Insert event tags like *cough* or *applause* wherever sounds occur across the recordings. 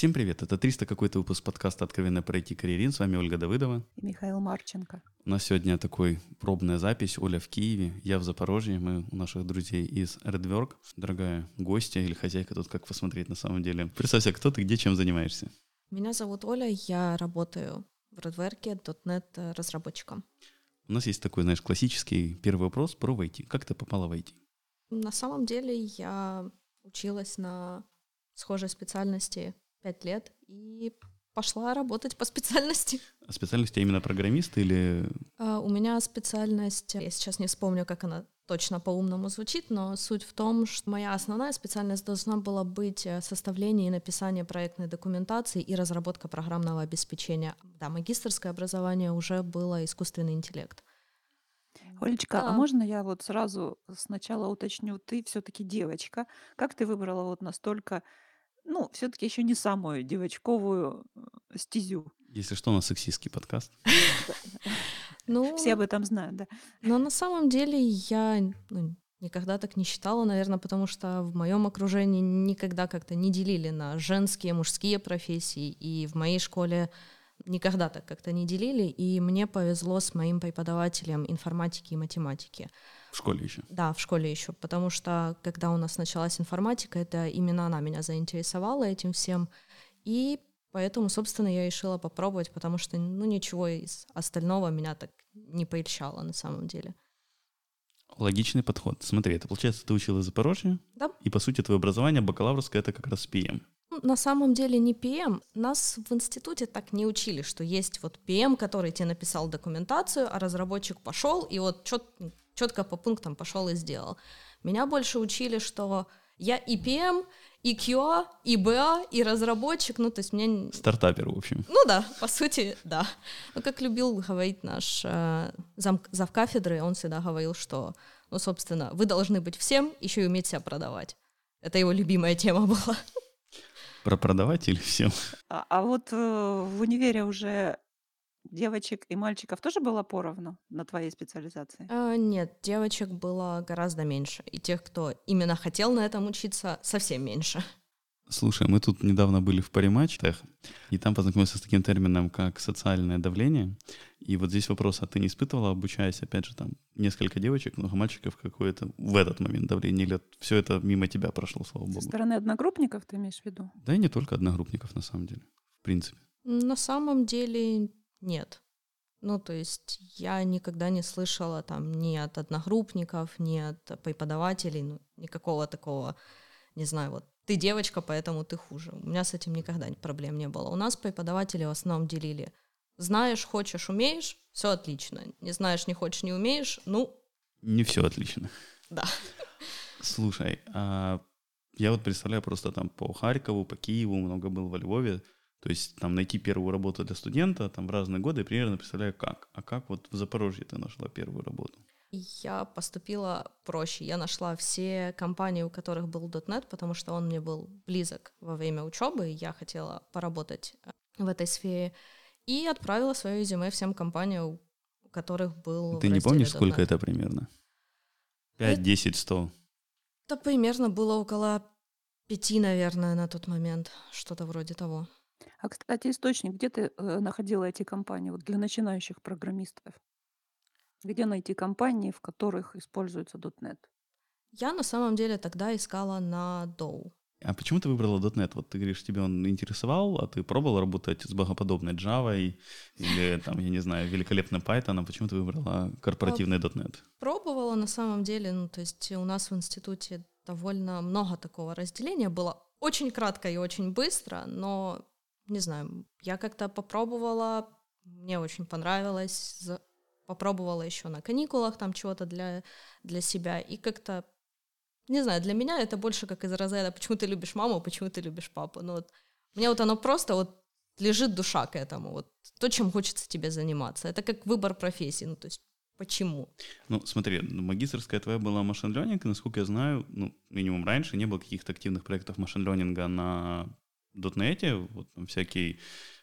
Всем привет, это 300 какой-то выпуск подкаста «Откровенно пройти карьерин». С вами Ольга Давыдова. И Михаил Марченко. У нас сегодня такой пробная запись. Оля в Киеве, я в Запорожье. Мы у наших друзей из Redwork. Дорогая гостья или хозяйка, тут как посмотреть на самом деле. Представься, кто ты, где, чем занимаешься? Меня зовут Оля, я работаю в Redwork .NET разработчиком. У нас есть такой, знаешь, классический первый вопрос про IT. Как ты попала в IT? На самом деле я училась на схожей специальности пять лет и пошла работать по специальности. *laughs* А специальность именно программист или... Uh, у меня специальность, я сейчас не вспомню, как она точно по-умному звучит, но суть в том, что моя основная специальность должна была быть э, составление и написание проектной документации и разработка программного обеспечения. Да, магистрское образование уже было искусственный интеллект. Олечка, а да. а можно я вот сразу сначала уточню, ты все-таки девочка, как ты выбрала вот настолько ну, все-таки еще не самую девочковую э, стезю. Если что, у нас сексистский подкаст. Ну, Все об этом знают, да. Но на самом деле я ну, никогда так не считала, наверное, потому что в моем окружении никогда как-то не делили на женские, мужские профессии, и в моей школе никогда так как-то не делили, и мне повезло с моим преподавателем информатики и математики. В школе еще? Да, в школе еще, потому что когда у нас началась информатика, это именно она меня заинтересовала этим всем, и поэтому, собственно, я решила попробовать, потому что, ну, ничего из остального меня так не поильщало на самом деле. Логичный подход. Смотри, это получается, ты училась в Запорожье? Да. И, по сути, твое образование бакалаврское — это как раз PM. Ну, на самом деле не PM. Нас в институте так не учили, что есть вот PM, который тебе написал документацию, а разработчик пошел и вот чет, четко по пунктам пошел и сделал. Меня больше учили, что я и PM, и QA, и BA, и разработчик, ну, то есть мне... Стартапер, в общем. Ну да, по сути, да. Ну, как любил говорить наш э, зам, завкафедры, он всегда говорил, что, ну, собственно, вы должны быть всем, еще и уметь себя продавать. Это его любимая тема была. Про продавать или всем? А, а вот э, в универе уже девочек и мальчиков тоже было поровну на твоей специализации? А, нет, девочек было гораздо меньше. И тех, кто именно хотел на этом учиться, совсем меньше. Слушай, мы тут недавно были в париматчах, и там познакомился с таким термином, как социальное давление. И вот здесь вопрос, а ты не испытывала, обучаясь, опять же, там, несколько девочек, много мальчиков, какое-то в этот момент давление, или все это мимо тебя прошло, слава богу? Со стороны одногруппников ты имеешь в виду? Да и не только одногруппников, на самом деле, в принципе. На самом деле нет. Ну, то есть я никогда не слышала там ни от одногруппников, ни от преподавателей, ну, никакого такого, не знаю, вот ты девочка, поэтому ты хуже. У меня с этим никогда проблем не было. У нас преподаватели в основном делили. Знаешь, хочешь, умеешь, все отлично. Не знаешь, не хочешь, не умеешь, ну... Не все отлично. Да. *laughs* Слушай, а я вот представляю просто там по Харькову, по Киеву, много был во Львове. То есть там найти первую работу для студента там в разные годы, примерно представляю как. А как вот в Запорожье ты нашла первую работу? Я поступила проще. Я нашла все компании, у которых был .NET, потому что он мне был близок во время учебы, и я хотела поработать э, в этой сфере. И отправила свое резюме всем компаниям, у которых был Ты не помнишь, сколько это примерно? 5, 10, 100? Да примерно было около пяти, наверное, на тот момент. Что-то вроде того. А, кстати, источник, где ты э, находила эти компании вот для начинающих программистов? Где найти компании, в которых используется .NET? Я на самом деле тогда искала на Dow. А почему ты выбрала .NET? Вот ты говоришь, тебе он интересовал, а ты пробовал работать с богоподобной Java или, там, я не знаю, великолепным Python, а почему ты выбрала корпоративный .NET? Пробовала на самом деле, ну, то есть у нас в институте довольно много такого разделения было. Очень кратко и очень быстро, но, не знаю, я как-то попробовала, мне очень понравилось, попробовала еще на каникулах там чего-то для, для себя, и как-то, не знаю, для меня это больше как из разряда, почему ты любишь маму, почему ты любишь папу. Ну вот, мне вот оно просто вот лежит душа к этому, вот то, чем хочется тебе заниматься. Это как выбор профессии, ну то есть Почему? Ну, смотри, ну, магистрская твоя была машин ленинг, насколько я знаю, ну, минимум раньше не было каких-то активных проектов машин ленинга на .NET, вот там всякие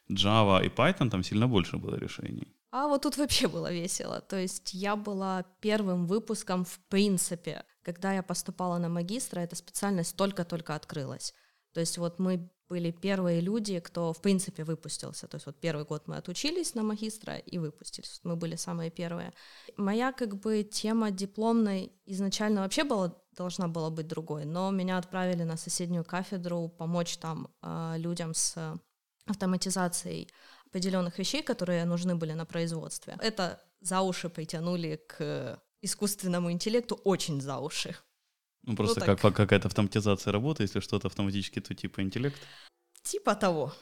Java и Python, там сильно больше было решений. А вот тут вообще было весело. То есть я была первым выпуском в принципе. Когда я поступала на магистра, эта специальность только-только открылась. То есть вот мы были первые люди, кто, в принципе, выпустился. То есть вот первый год мы отучились на магистра и выпустились. Мы были самые первые. Моя как бы тема дипломной изначально вообще была, должна была быть другой, но меня отправили на соседнюю кафедру помочь там э, людям с автоматизацией определенных вещей, которые нужны были на производстве. Это за уши притянули к искусственному интеллекту очень за уши. Ну, просто ну, как, какая-то автоматизация работы, если что-то автоматически, то типа интеллект? Типа того.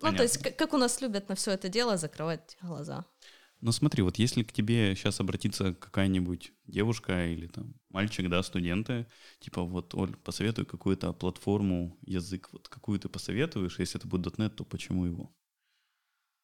Понятно. Ну, то есть, как, как у нас любят на все это дело закрывать глаза. Ну, смотри, вот если к тебе сейчас обратится какая-нибудь девушка или там мальчик, да, студенты, типа вот, Оль, посоветуй какую-то платформу, язык, вот какую ты посоветуешь, если это будет .NET, то почему его?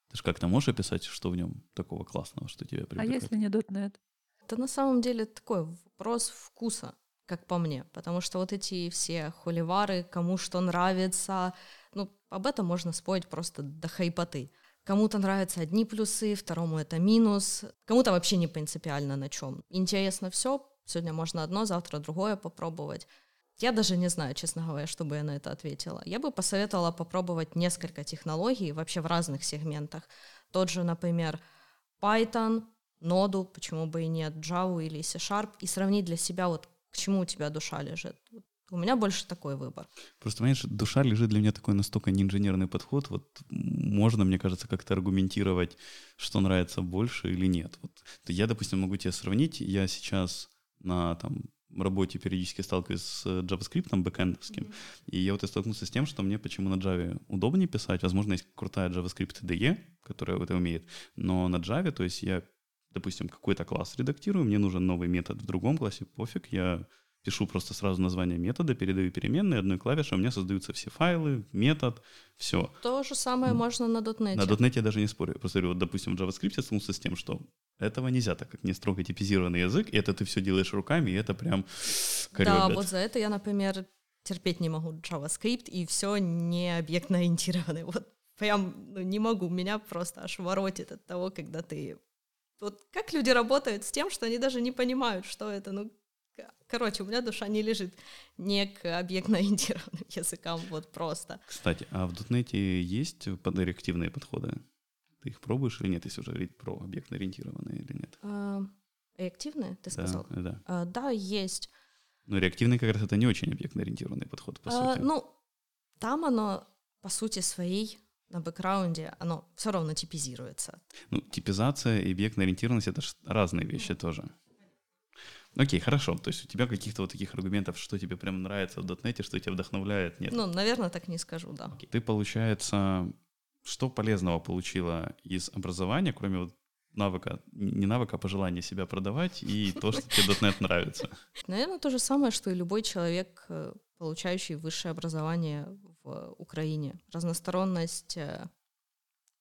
Ты же как-то можешь описать, что в нем такого классного, что тебя привлекает? А если не .NET? Это на самом деле такой вопрос вкуса как по мне, потому что вот эти все холивары, кому что нравится, ну, об этом можно спорить просто до хайпоты. Кому-то нравятся одни плюсы, второму это минус, кому-то вообще не принципиально на чем. Интересно все, сегодня можно одно, завтра другое попробовать. Я даже не знаю, честно говоря, что бы я на это ответила. Я бы посоветовала попробовать несколько технологий вообще в разных сегментах. Тот же, например, Python, Node, почему бы и нет, Java или C-Sharp, и сравнить для себя вот к чему у тебя душа лежит. У меня больше такой выбор. Просто, понимаешь, душа лежит для меня такой настолько неинженерный подход. Вот можно, мне кажется, как-то аргументировать, что нравится больше или нет. Вот я, допустим, могу тебя сравнить. Я сейчас на там, работе периодически сталкиваюсь с JavaScript бэкэндовским, mm-hmm. и я вот и столкнулся с тем, что мне почему на Java удобнее писать. Возможно, есть крутая JavaScript IDE, которая это умеет, но на Java, то есть я допустим, какой-то класс редактирую, мне нужен новый метод в другом классе, пофиг, я пишу просто сразу название метода, передаю переменные, одной клавишей, у меня создаются все файлы, метод, все. То же самое можно на .NET. На .NET я даже не спорю. Я просто говорю, вот, допустим, в JavaScript я столкнулся с тем, что этого нельзя, так как не строго типизированный язык, и это ты все делаешь руками, и это прям корёбит. Да, вот за это я, например, терпеть не могу JavaScript, и все не объектно ориентированный. Вот прям ну, не могу, меня просто аж воротит от того, когда ты вот как люди работают с тем, что они даже не понимают, что это, ну, короче, у меня душа не лежит не к объектно-ориентированным *laughs* языкам, вот просто. Кстати, а в .NET есть реактивные подходы? Ты их пробуешь или нет, если уже говорить про объектно-ориентированные или нет? А, реактивные, ты да, сказал? Да. А, да, есть. Но реактивный как раз это не очень объектно-ориентированный подход, по а, сути. Ну, там оно, по сути своей, на бэкграунде, оно все равно типизируется. Ну, типизация и объектная ориентированность — это разные вещи тоже. Окей, хорошо. То есть у тебя каких-то вот таких аргументов, что тебе прям нравится в дотнете, что тебя вдохновляет, нет? Ну, наверное, так не скажу, да. Окей. Ты, получается, что полезного получила из образования, кроме вот навыка, не навыка, а пожелания себя продавать и то, что тебе .NET нравится? *laughs* Наверное, то же самое, что и любой человек, э, получающий высшее образование в Украине. Разносторонность э,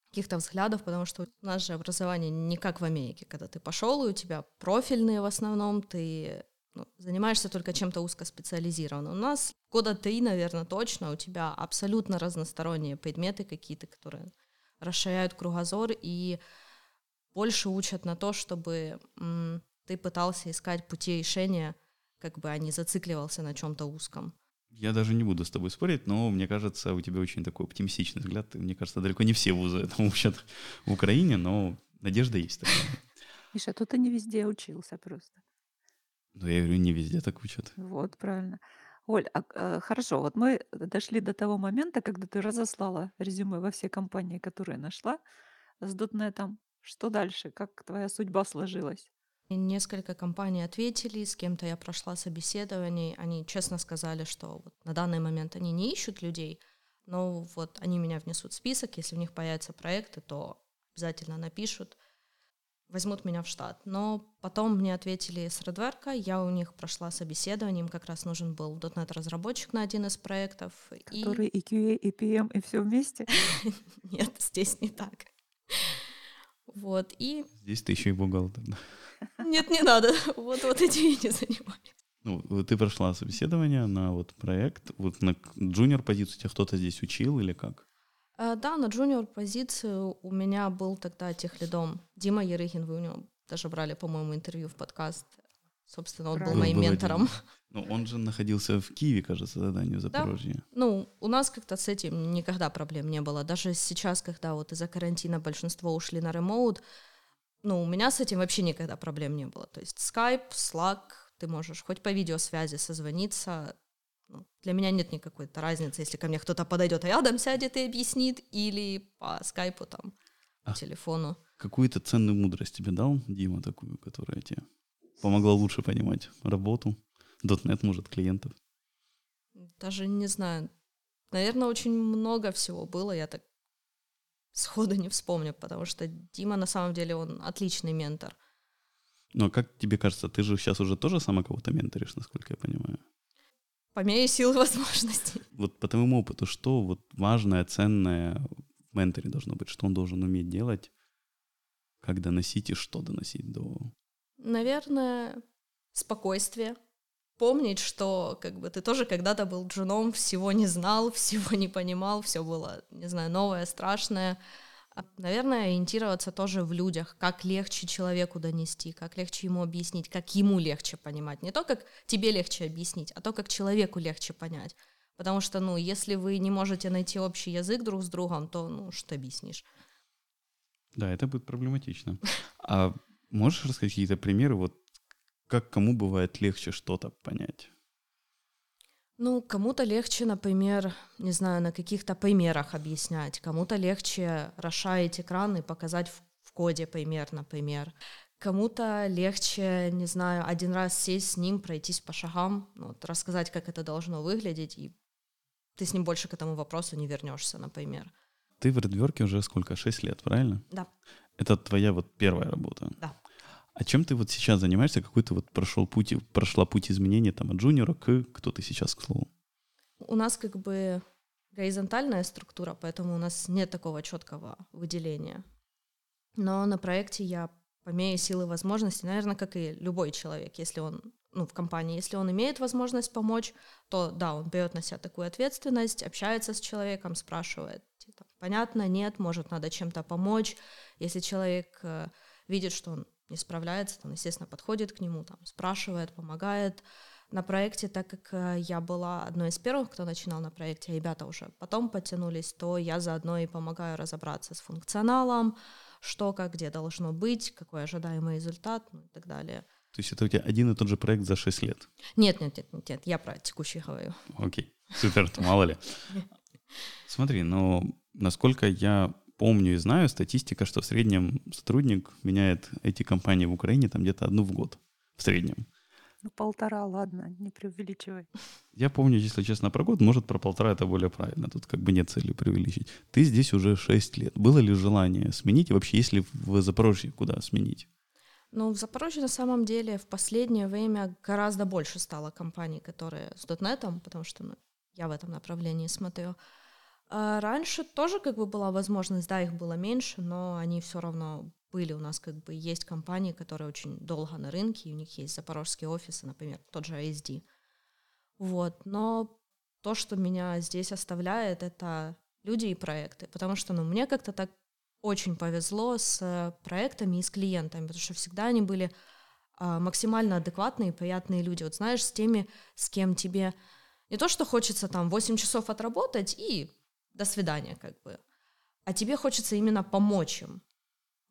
каких-то взглядов, потому что у нас же образование не как в Америке, когда ты пошел, и у тебя профильные в основном, ты ну, занимаешься только чем-то узкоспециализированным. У нас года три, наверное, точно, у тебя абсолютно разносторонние предметы какие-то, которые расширяют кругозор и больше учат на то, чтобы ты пытался искать пути решения, как бы, а не зацикливался на чем-то узком. Я даже не буду с тобой спорить, но мне кажется, у тебя очень такой оптимистичный взгляд. Мне кажется, далеко не все вузы *laughs* этому учат в Украине, но надежда есть. Миша, тут ты не везде учился просто. Ну, я говорю, не везде так учат. Вот, правильно. Оль, а, а, хорошо, вот мы дошли до того момента, когда ты разослала резюме во все компании, которые нашла с дотнетом. Что дальше? Как твоя судьба сложилась? Несколько компаний ответили, с кем-то я прошла собеседование, они честно сказали, что вот на данный момент они не ищут людей, но вот они меня внесут в список, если у них появятся проекты, то обязательно напишут, возьмут меня в штат. Но потом мне ответили с Redwerk, я у них прошла собеседование, им как раз нужен был .NET-разработчик на один из проектов. Который и... и QA, и PM, и все вместе? *laughs* Нет, здесь не так. Вот, и... Здесь ты еще и бухгалтер. Нет, не надо. Вот, вот эти я не занимаюсь. Ну, ты прошла собеседование на вот проект, вот на джуниор позицию тебя кто-то здесь учил или как? А, да, на джуниор позицию у меня был тогда техлидом Дима Ерыгин, вы у него даже брали, по-моему, интервью в подкаст. Собственно, он был моим был ментором. Один. Ну, он же находился в Киеве, кажется, да, не в Запорожье. Да. Ну, у нас как-то с этим никогда проблем не было. Даже сейчас, когда вот из-за карантина большинство ушли на ремоут, ну, у меня с этим вообще никогда проблем не было. То есть Skype, Slack, ты можешь хоть по видеосвязи созвониться. Ну, для меня нет никакой разницы, если ко мне кто-то подойдет, а рядом сядет и объяснит, или по скайпу там, а телефону. Какую-то ценную мудрость тебе дал Дима такую, которая тебе помогла лучше понимать работу, .NET, может, клиентов? Даже не знаю. Наверное, очень много всего было, я так сходу не вспомню, потому что Дима на самом деле он отличный ментор. Ну, а как тебе кажется, ты же сейчас уже тоже сама кого-то менторишь, насколько я понимаю? По мере сил и *laughs* возможностей. Вот по твоему опыту, что вот важное, ценное в менторе должно быть? Что он должен уметь делать? Как доносить и что доносить до... Наверное, спокойствие. Помнить, что как бы ты тоже когда-то был джуном, всего не знал, *laughs* всего не понимал, все было, не знаю, новое, страшное. А, наверное, ориентироваться тоже в людях, как легче человеку донести, как легче ему объяснить, как ему легче понимать. Не то, как тебе легче объяснить, а то, как человеку легче понять. Потому что, ну, если вы не можете найти общий язык друг с другом, то, ну, что объяснишь? Да, это будет проблематично. А можешь рассказать какие-то примеры, вот как кому бывает легче что-то понять? Ну, кому-то легче, например, не знаю, на каких-то примерах объяснять, кому-то легче расшарить экран и показать в, в коде пример, например. Кому-то легче, не знаю, один раз сесть с ним, пройтись по шагам, ну, вот, рассказать, как это должно выглядеть, и ты с ним больше к этому вопросу не вернешься, например. Ты в Редверке уже сколько? Шесть лет, правильно? Да. Это твоя вот первая работа? Да. А чем ты вот сейчас занимаешься? Какой ты вот прошел путь, прошла путь изменения там от джуниора к кто ты сейчас, к слову? У нас как бы горизонтальная структура, поэтому у нас нет такого четкого выделения. Но на проекте я по мере силы возможности, наверное, как и любой человек, если он ну, в компании, если он имеет возможность помочь, то да, он берет на себя такую ответственность, общается с человеком, спрашивает, типа, понятно, нет, может, надо чем-то помочь. Если человек э, видит, что он не справляется, он, естественно, подходит к нему, там, спрашивает, помогает. На проекте, так как э, я была одной из первых, кто начинал на проекте, а ребята уже потом подтянулись, то я заодно и помогаю разобраться с функционалом, что, как, где должно быть, какой ожидаемый результат, ну и так далее. То есть это у тебя один и тот же проект за 6 лет? Нет, нет, нет, нет, нет я про текущий говорю. Окей, супер, *laughs* мало ли. *laughs* Смотри, ну, насколько я помню и знаю, статистика, что в среднем сотрудник меняет эти компании в Украине там где-то одну в год. В среднем. Ну, полтора, ладно, не преувеличивай. Я помню, если честно, про год, может, про полтора это более правильно. Тут как бы нет цели преувеличить. Ты здесь уже 6 лет. Было ли желание сменить? И вообще, если в Запорожье, куда сменить? Ну, в Запорожье на самом деле в последнее время гораздо больше стало компаний, которые с .NET, потому что ну, я в этом направлении смотрю. А раньше тоже как бы была возможность, да, их было меньше, но они все равно были. У нас как бы есть компании, которые очень долго на рынке, и у них есть запорожские офисы, например, тот же ASD. Вот, но то, что меня здесь оставляет, это люди и проекты, потому что, ну, мне как-то так очень повезло с проектами и с клиентами, потому что всегда они были а, максимально адекватные и приятные люди. Вот знаешь, с теми, с кем тебе не то, что хочется там 8 часов отработать и до свидания, как бы. А тебе хочется именно помочь им.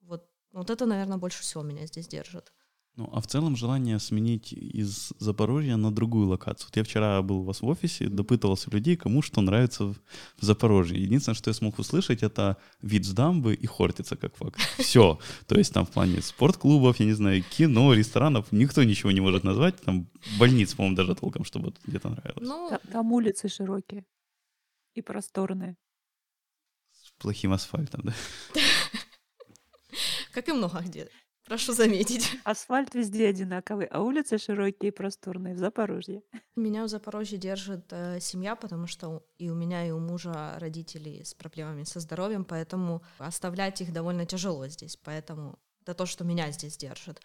Вот, вот это, наверное, больше всего меня здесь держит. Ну, а в целом желание сменить из Запорожья на другую локацию. Вот я вчера был у вас в офисе, допытывался людей, кому что нравится в Запорожье. Единственное, что я смог услышать, это вид с дамбы и Хортица, как факт. *laughs* Все. То есть там в плане спортклубов, я не знаю, кино, ресторанов, никто ничего не может назвать. Там больниц, по-моему, даже толком, чтобы где-то нравилось. Ну, там улицы широкие и просторные. С плохим асфальтом, да? *laughs* Как и много где. Прошу заметить. Асфальт везде одинаковый, а улицы широкие и просторные в Запорожье. Меня в Запорожье держит э, семья, потому что и у меня, и у мужа родители с проблемами со здоровьем, поэтому оставлять их довольно тяжело здесь, поэтому это то, что меня здесь держит.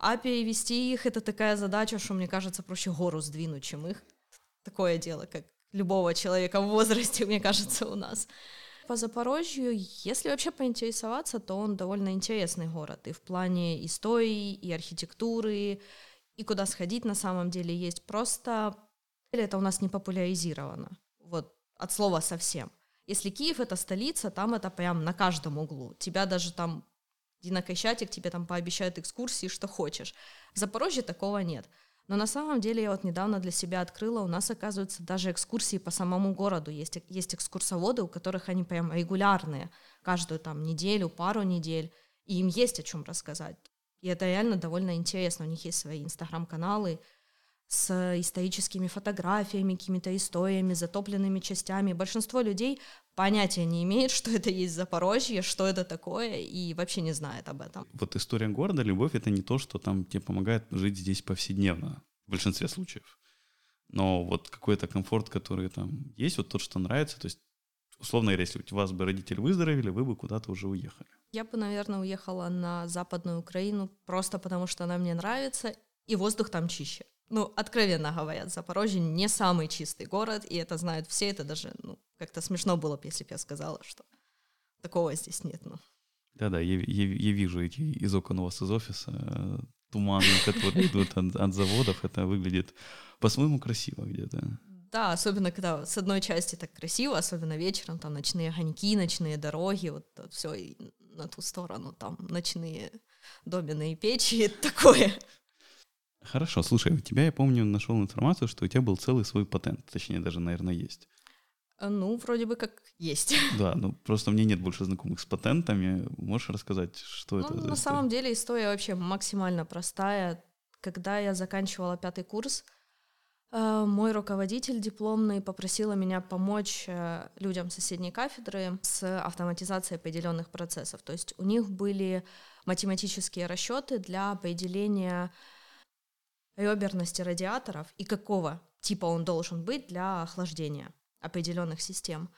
А перевести их — это такая задача, что, мне кажется, проще гору сдвинуть, чем их. Такое дело, как любого человека в возрасте, *laughs* мне кажется, у нас. По Запорожью, если вообще поинтересоваться, то он довольно интересный город и в плане истории, и архитектуры, и куда сходить на самом деле есть. Просто это у нас не популяризировано. Вот от слова совсем. Если Киев это столица, там это прям на каждом углу. Тебя даже там Дина Кощатик тебе там пообещают экскурсии, что хочешь. В Запорожье такого нет. Но на самом деле я вот недавно для себя открыла, у нас, оказывается, даже экскурсии по самому городу. Есть, есть экскурсоводы, у которых они прям регулярные, каждую там неделю, пару недель, и им есть о чем рассказать. И это реально довольно интересно. У них есть свои инстаграм-каналы, с историческими фотографиями, какими-то историями, затопленными частями. Большинство людей понятия не имеет, что это есть Запорожье, что это такое, и вообще не знает об этом. Вот история города, любовь — это не то, что там тебе помогает жить здесь повседневно, в большинстве случаев. Но вот какой-то комфорт, который там есть, вот тот, что нравится, то есть условно говоря, если у вас бы родители выздоровели, вы бы куда-то уже уехали. Я бы, наверное, уехала на Западную Украину просто потому, что она мне нравится, и воздух там чище ну, откровенно говоря, Запорожье не самый чистый город, и это знают все, это даже, ну, как-то смешно было бы, если бы я сказала, что такого здесь нет, ну. Да-да, я, я, я вижу эти из окон у вас из офиса э, туманы, которые идут от, от заводов, это выглядит по-своему красиво где-то. Да, особенно когда с одной части так красиво, особенно вечером, там ночные огоньки, ночные дороги, вот все на ту сторону, там ночные доменные печи, *laughs* такое. Хорошо, слушай, у тебя, я помню, нашел информацию, что у тебя был целый свой патент, точнее, даже, наверное, есть. А, ну, вроде бы как есть. *laughs* Да, ну просто мне нет больше знакомых с патентами. Можешь рассказать, что ну, это? На самом деле история вообще максимально простая. Когда я заканчивала пятый курс, э, мой руководитель дипломный попросила меня помочь э, людям соседней кафедры с автоматизацией определенных процессов. То есть у них были математические расчеты для определения реберности радиаторов и какого типа он должен быть для охлаждения определенных систем.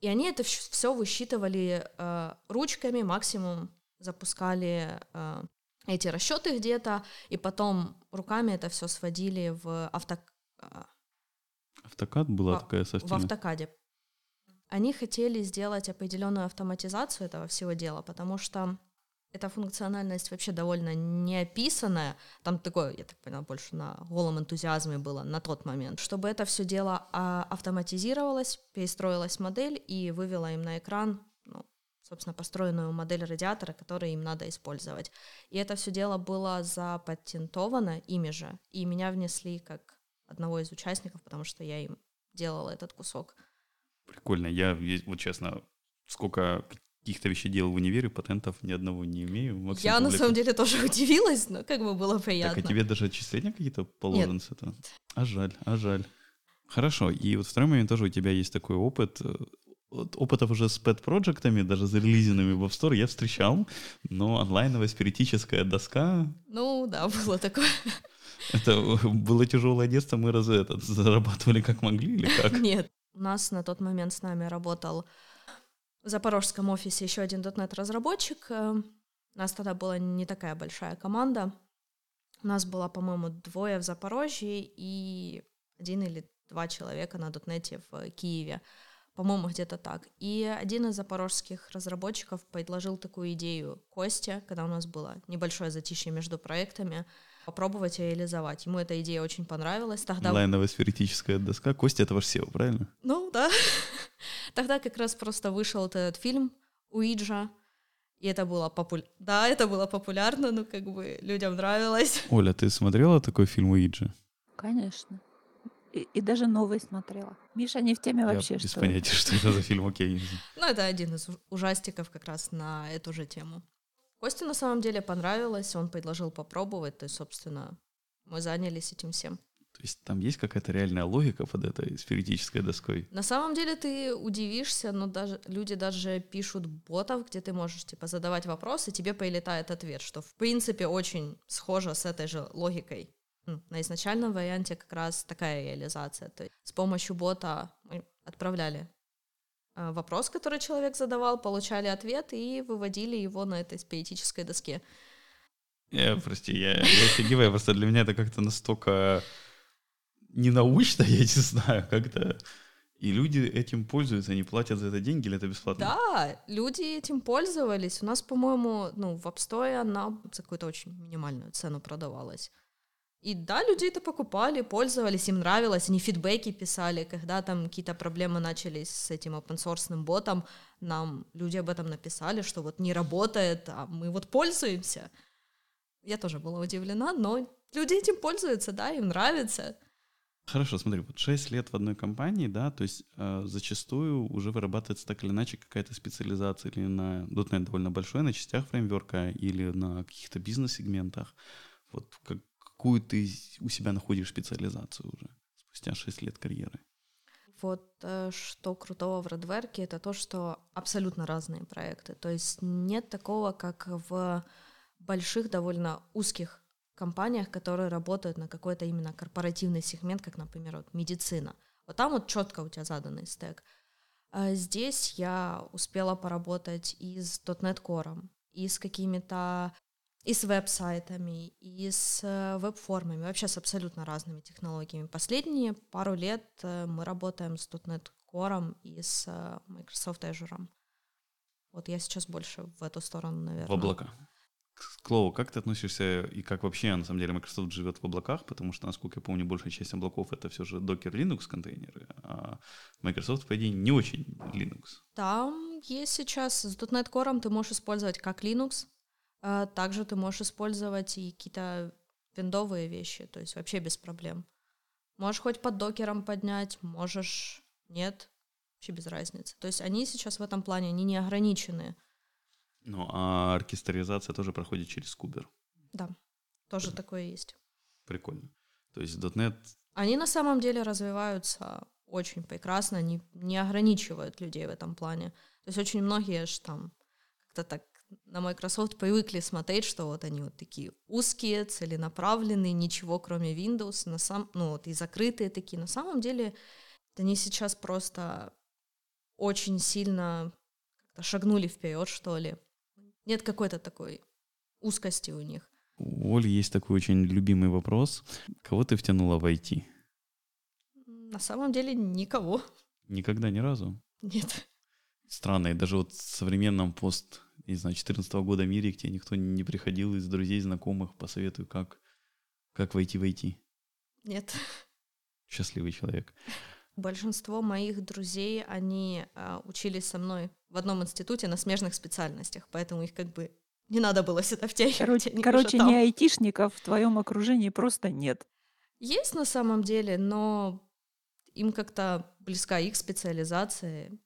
И они это все высчитывали э, ручками, максимум запускали э, эти расчеты где-то, и потом руками это все сводили в авто... Э, Автокад была в, такая совсем. В автокаде. Они хотели сделать определенную автоматизацию этого всего дела, потому что эта функциональность вообще довольно неописанная. Там такое, я так поняла, больше на голом энтузиазме было на тот момент. Чтобы это все дело а, автоматизировалось, перестроилась модель и вывела им на экран, ну, собственно, построенную модель радиатора, которую им надо использовать. И это все дело было запатентовано ими же, и меня внесли как одного из участников, потому что я им делала этот кусок. Прикольно. Я, вот честно, сколько каких-то вещей делал в универе, патентов ни одного не имею. Максим я на самом деле тоже *laughs* удивилась, но как бы было приятно. Так, а тебе даже отчисления какие-то положены Нет. с этого? А жаль, а жаль. Хорошо, и вот второй момент тоже у тебя есть такой опыт, вот опытов уже с пэт-проектами, даже зарелизенными в App Store я встречал, но онлайновая спиритическая доска... *laughs* Ну, да, было такое. *laughs* Это было тяжелое детство, мы разве этот, зарабатывали как могли или как? Нет, у нас на тот момент с нами работал в запорожском офисе еще один .NET-разработчик. Э, у нас тогда была не такая большая команда. У нас было, по-моему, двое в Запорожье и один или два человека на .NET в Киеве. По-моему, где-то так. И один из запорожских разработчиков предложил такую идею Косте, когда у нас было небольшое затишье между проектами, попробовать реализовать. Ему эта идея очень понравилась. Тогда... Онлайновая сферическая доска. Костя — это ваш SEO, правильно? Ну, да. *laughs* Тогда как раз просто вышел этот фильм «Уиджа», и это было популярно. Да, это было популярно, но как бы людям нравилось. *laughs* Оля, ты смотрела такой фильм «Уиджа»? Конечно. И, и даже новый смотрела. Миша не в теме Я вообще, без что понятия, что это за фильм, окей. Ну, это один из ужастиков как раз на эту же тему. Косте на самом деле понравилось, он предложил попробовать, то есть, собственно, мы занялись этим всем. То есть там есть какая-то реальная логика под этой спиритической доской? На самом деле ты удивишься, но даже люди даже пишут ботов, где ты можешь типа задавать вопросы, тебе прилетает ответ, что в принципе очень схоже с этой же логикой. На изначальном варианте как раз такая реализация. То есть с помощью бота мы отправляли вопрос, который человек задавал, получали ответ и выводили его на этой спиритической доске. Я, прости, я, я офигеваю, просто для меня это как-то настолько ненаучно, *laughs* я не знаю, как-то... И люди этим пользуются, они платят за это деньги или это бесплатно? Да, люди этим пользовались. У нас, по-моему, ну, в App Store она за какую-то очень минимальную цену продавалась. И да, люди это покупали, пользовались, им нравилось, они фидбэки писали, когда там какие-то проблемы начались с этим open source ботом, нам люди об этом написали, что вот не работает, а мы вот пользуемся. Я тоже была удивлена, но люди этим пользуются, да, им нравится. Хорошо, смотри, вот 6 лет в одной компании, да, то есть э, зачастую уже вырабатывается так или иначе какая-то специализация или на .NET довольно большой, на частях фреймворка или на каких-то бизнес-сегментах. Вот как, какую ты у себя находишь специализацию уже спустя 6 лет карьеры? Вот э, что крутого в Redwerk, это то, что абсолютно разные проекты. То есть нет такого, как в больших, довольно узких компаниях, которые работают на какой-то именно корпоративный сегмент, как, например, вот медицина. Вот там вот четко у тебя заданный стек. А здесь я успела поработать и с .NET Core, и с какими-то и с веб-сайтами, и с э, веб-формами, вообще с абсолютно разными технологиями. Последние пару лет э, мы работаем с .NET Core и с э, Microsoft Azure. Вот я сейчас больше в эту сторону, наверное. В облака. К слову, как ты относишься и как вообще, на самом деле, Microsoft живет в облаках, потому что, насколько я помню, большая часть облаков — это все же Docker Linux контейнеры, а Microsoft, по идее, не очень Linux. Там есть сейчас, с .NET Core ты можешь использовать как Linux, также ты можешь использовать и какие-то виндовые вещи, то есть вообще без проблем. Можешь хоть под докером поднять, можешь нет, вообще без разницы. То есть они сейчас в этом плане, они не ограничены. Ну, а оркестрализация тоже проходит через Кубер. Да, тоже да. такое есть. Прикольно. То есть .NET... Они на самом деле развиваются очень прекрасно, они не ограничивают людей в этом плане. То есть очень многие же там как-то так на Microsoft привыкли смотреть, что вот они вот такие узкие, целенаправленные, ничего кроме Windows, на сам, ну вот и закрытые такие. На самом деле они сейчас просто очень сильно шагнули вперед, что ли. Нет какой-то такой узкости у них. У Оли есть такой очень любимый вопрос. Кого ты втянула в IT? На самом деле никого. Никогда ни разу? Нет. Странно, и даже вот в современном пост, не знаю, 14 -го года мире к тебе никто не приходил из друзей, знакомых, посоветую, как, как войти в IT. Нет. *laughs* Счастливый человек. Большинство моих друзей, они э, учились со мной в одном институте на смежных специальностях, поэтому их как бы не надо было сюда втягивать. Короче, короче не айтишников в твоем окружении просто нет. Есть на самом деле, но им как-то близка их специализация,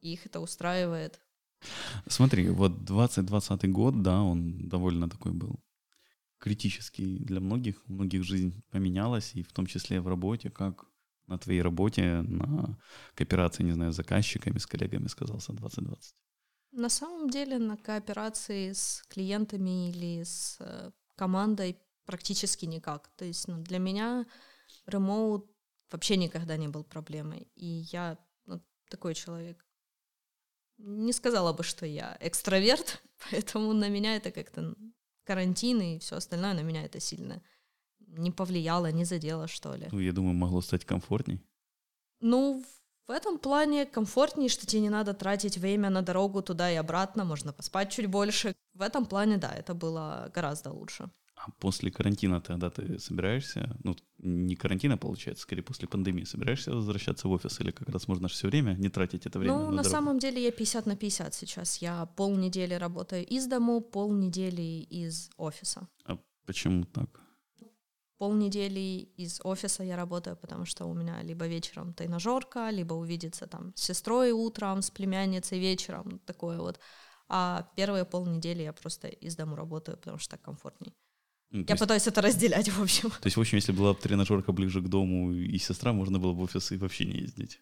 и их это устраивает. Смотри, вот 2020 год, да, он довольно такой был критический для многих. У многих жизнь поменялась, и в том числе в работе. Как на твоей работе, на кооперации, не знаю, с заказчиками, с коллегами сказался 2020? На самом деле на кооперации с клиентами или с э, командой практически никак. То есть ну, для меня ремоут вообще никогда не был проблемой. И я ну, такой человек. Не сказала бы, что я экстраверт, *laughs* поэтому на меня это как-то карантин и все остальное на меня это сильно не повлияло, не задело, что ли. Ну, я думаю, могло стать комфортней. Ну, в этом плане комфортнее, что тебе не надо тратить время на дорогу туда и обратно, можно поспать чуть больше. В этом плане, да, это было гораздо лучше. А после карантина тогда ты собираешься, ну, не карантина, получается, скорее после пандемии, собираешься возвращаться в офис или как раз можно все время не тратить это время Ну, на, на дорогу? самом деле я 50 на 50 сейчас. Я полнедели работаю из дому, полнедели из офиса. А почему так? полнедели из офиса я работаю, потому что у меня либо вечером тренажерка, либо увидеться там с сестрой утром, с племянницей вечером, такое вот. А первые полнедели я просто из дому работаю, потому что так комфортней. Ну, я есть, пытаюсь это разделять, в общем. То есть, в общем, если была бы тренажерка ближе к дому и сестра, можно было бы в офис и вообще не ездить?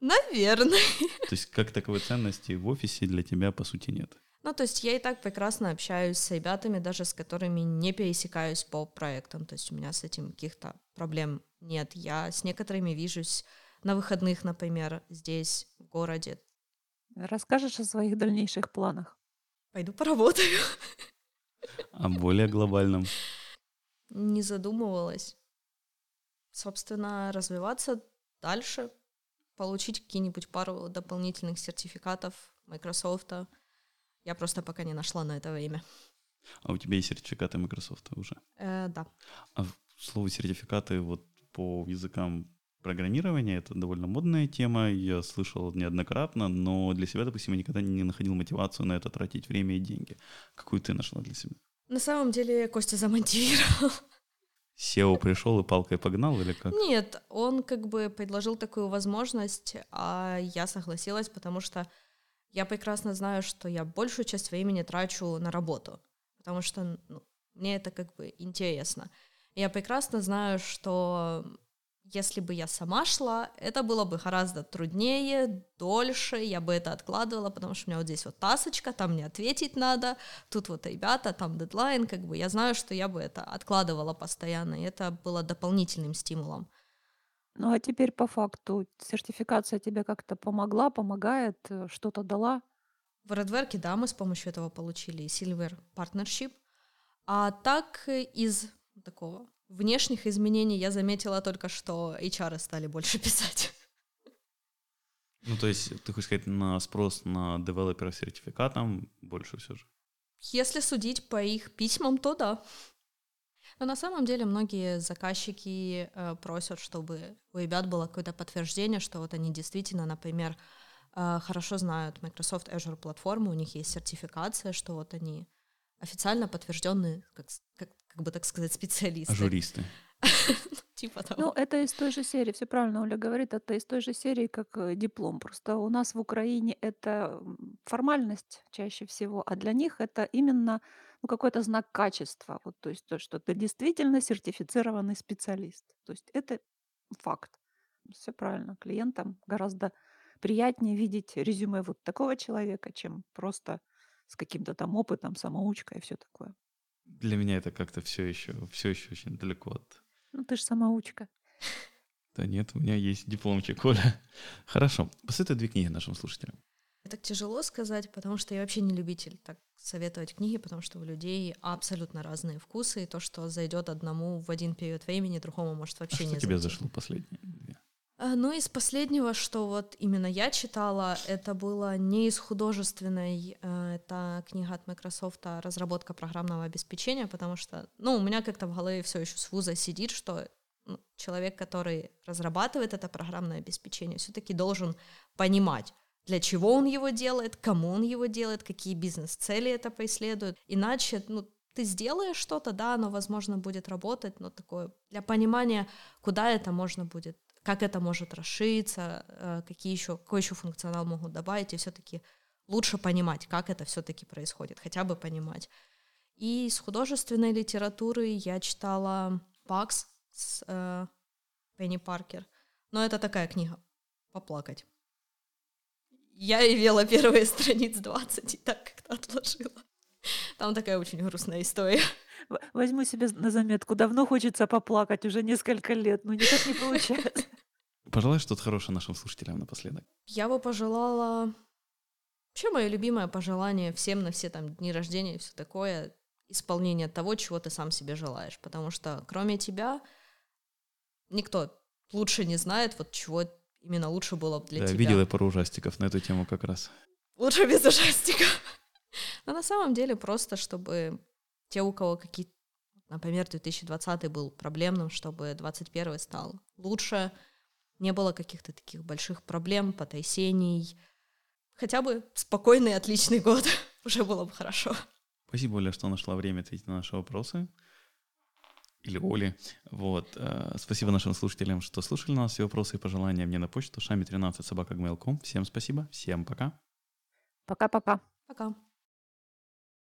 Наверное. То есть, как таковой ценности в офисе для тебя, по сути, нет? Ну, то есть я и так прекрасно общаюсь с ребятами, даже с которыми не пересекаюсь по проектам. То есть у меня с этим каких-то проблем нет. Я с некоторыми вижусь на выходных, например, здесь, в городе. Расскажешь о своих дальнейших планах? Пойду поработаю. О более глобальном? Не задумывалась. Собственно, развиваться дальше, получить какие-нибудь пару дополнительных сертификатов Microsoft, я просто пока не нашла на это время. А у тебя есть сертификаты Microsoft уже? Э, да. А слово сертификаты вот по языкам программирования это довольно модная тема, я слышал неоднократно, но для себя, допустим, я никогда не находил мотивацию на это тратить время и деньги. Какую ты нашла для себя? На самом деле Костя замотивировал. SEO пришел и палкой погнал или как? Нет, он как бы предложил такую возможность, а я согласилась, потому что я прекрасно знаю, что я большую часть времени трачу на работу, потому что ну, мне это как бы интересно. Я прекрасно знаю, что если бы я сама шла, это было бы гораздо труднее, дольше, я бы это откладывала, потому что у меня вот здесь вот тасочка, там мне ответить надо, тут вот ребята, там дедлайн, как бы я знаю, что я бы это откладывала постоянно, и это было дополнительным стимулом. Ну а теперь по факту сертификация тебе как-то помогла, помогает, э, что-то дала? В Redwerk, да, мы с помощью этого получили Silver Partnership, а так э, из такого внешних изменений я заметила только, что HR стали больше *laughs* писать. Ну, то есть, ты хочешь сказать, на спрос на девелопера с сертификатом больше все же? Если судить по их письмам, то да. Но на самом деле многие заказчики э, просят, чтобы у ребят было какое-то подтверждение, что вот они действительно, например, э, хорошо знают Microsoft Azure платформу, у них есть сертификация, что вот они официально подтвержденные, как, как, как бы так сказать, специалисты. Ажуристы. *laughs* Типа того. Ну, это из той же серии, все правильно Оля говорит, это из той же серии, как э, диплом. Просто у нас в Украине это формальность чаще всего, а для них это именно ну, какой-то знак качества. Вот, то есть то, что ты действительно сертифицированный специалист. То есть это факт. Все правильно. Клиентам гораздо приятнее видеть резюме вот такого человека, чем просто с каким-то там опытом, самоучкой и все такое. Для меня это как-то все еще, все еще очень далеко от... Ну, ты же самоучка. Да нет, у меня есть дипломчик, Коля. *laughs* Хорошо. Посоветуй две книги нашим слушателям. Это тяжело сказать, потому что я вообще не любитель так советовать книги, потому что у людей абсолютно разные вкусы, и то, что зайдет одному в один период времени, другому может вообще а не что тебе зашло последнее? А, ну, из последнего, что вот именно я читала, это было не из художественной, э, это книга от Microsoft а «Разработка программного обеспечения», потому что, ну, у меня как-то в голове все еще с вуза сидит, что ну, человек, который разрабатывает это программное обеспечение, все-таки должен понимать, для чего он его делает, кому он его делает, какие бизнес-цели это преследует. Иначе, ну, ты сделаешь что-то, да, оно, возможно, будет работать, но такое для понимания, куда это можно будет как это может расшириться, э, какие еще, какой еще функционал могут добавить, и все-таки лучше понимать, как это все-таки происходит, хотя бы понимать. И из художественной литературы я читала «Пакс» с э, Пенни Паркер, но это такая книга «Поплакать». Я и вела первые *laughs* страниц 20 и так как-то отложила. Там такая очень грустная история. Возьму себе на заметку. Давно хочется поплакать, уже несколько лет, но никак не *laughs* получается. Пожелай что-то хорошее нашим слушателям напоследок. Я бы пожелала... Вообще мое любимое пожелание всем на все там дни рождения и все такое исполнение того, чего ты сам себе желаешь. Потому что кроме тебя никто лучше не знает, вот чего именно лучше было бы для да, тебя. видел я пару ужастиков на эту тему как раз. Лучше без ужастиков. *laughs* Но на самом деле просто, чтобы те, у кого какие например, 2020 был проблемным, чтобы 2021 стал лучше, не было каких-то таких больших проблем, потрясений. Хотя бы спокойный, отличный год *laughs* уже было бы хорошо. Спасибо, Оля, что нашла время ответить на наши вопросы. Или Оли. Вот. Э, спасибо нашим слушателям, что слушали нас. Все вопросы и пожелания мне на почту шами13 собака Всем спасибо. Всем пока. Пока-пока. Пока.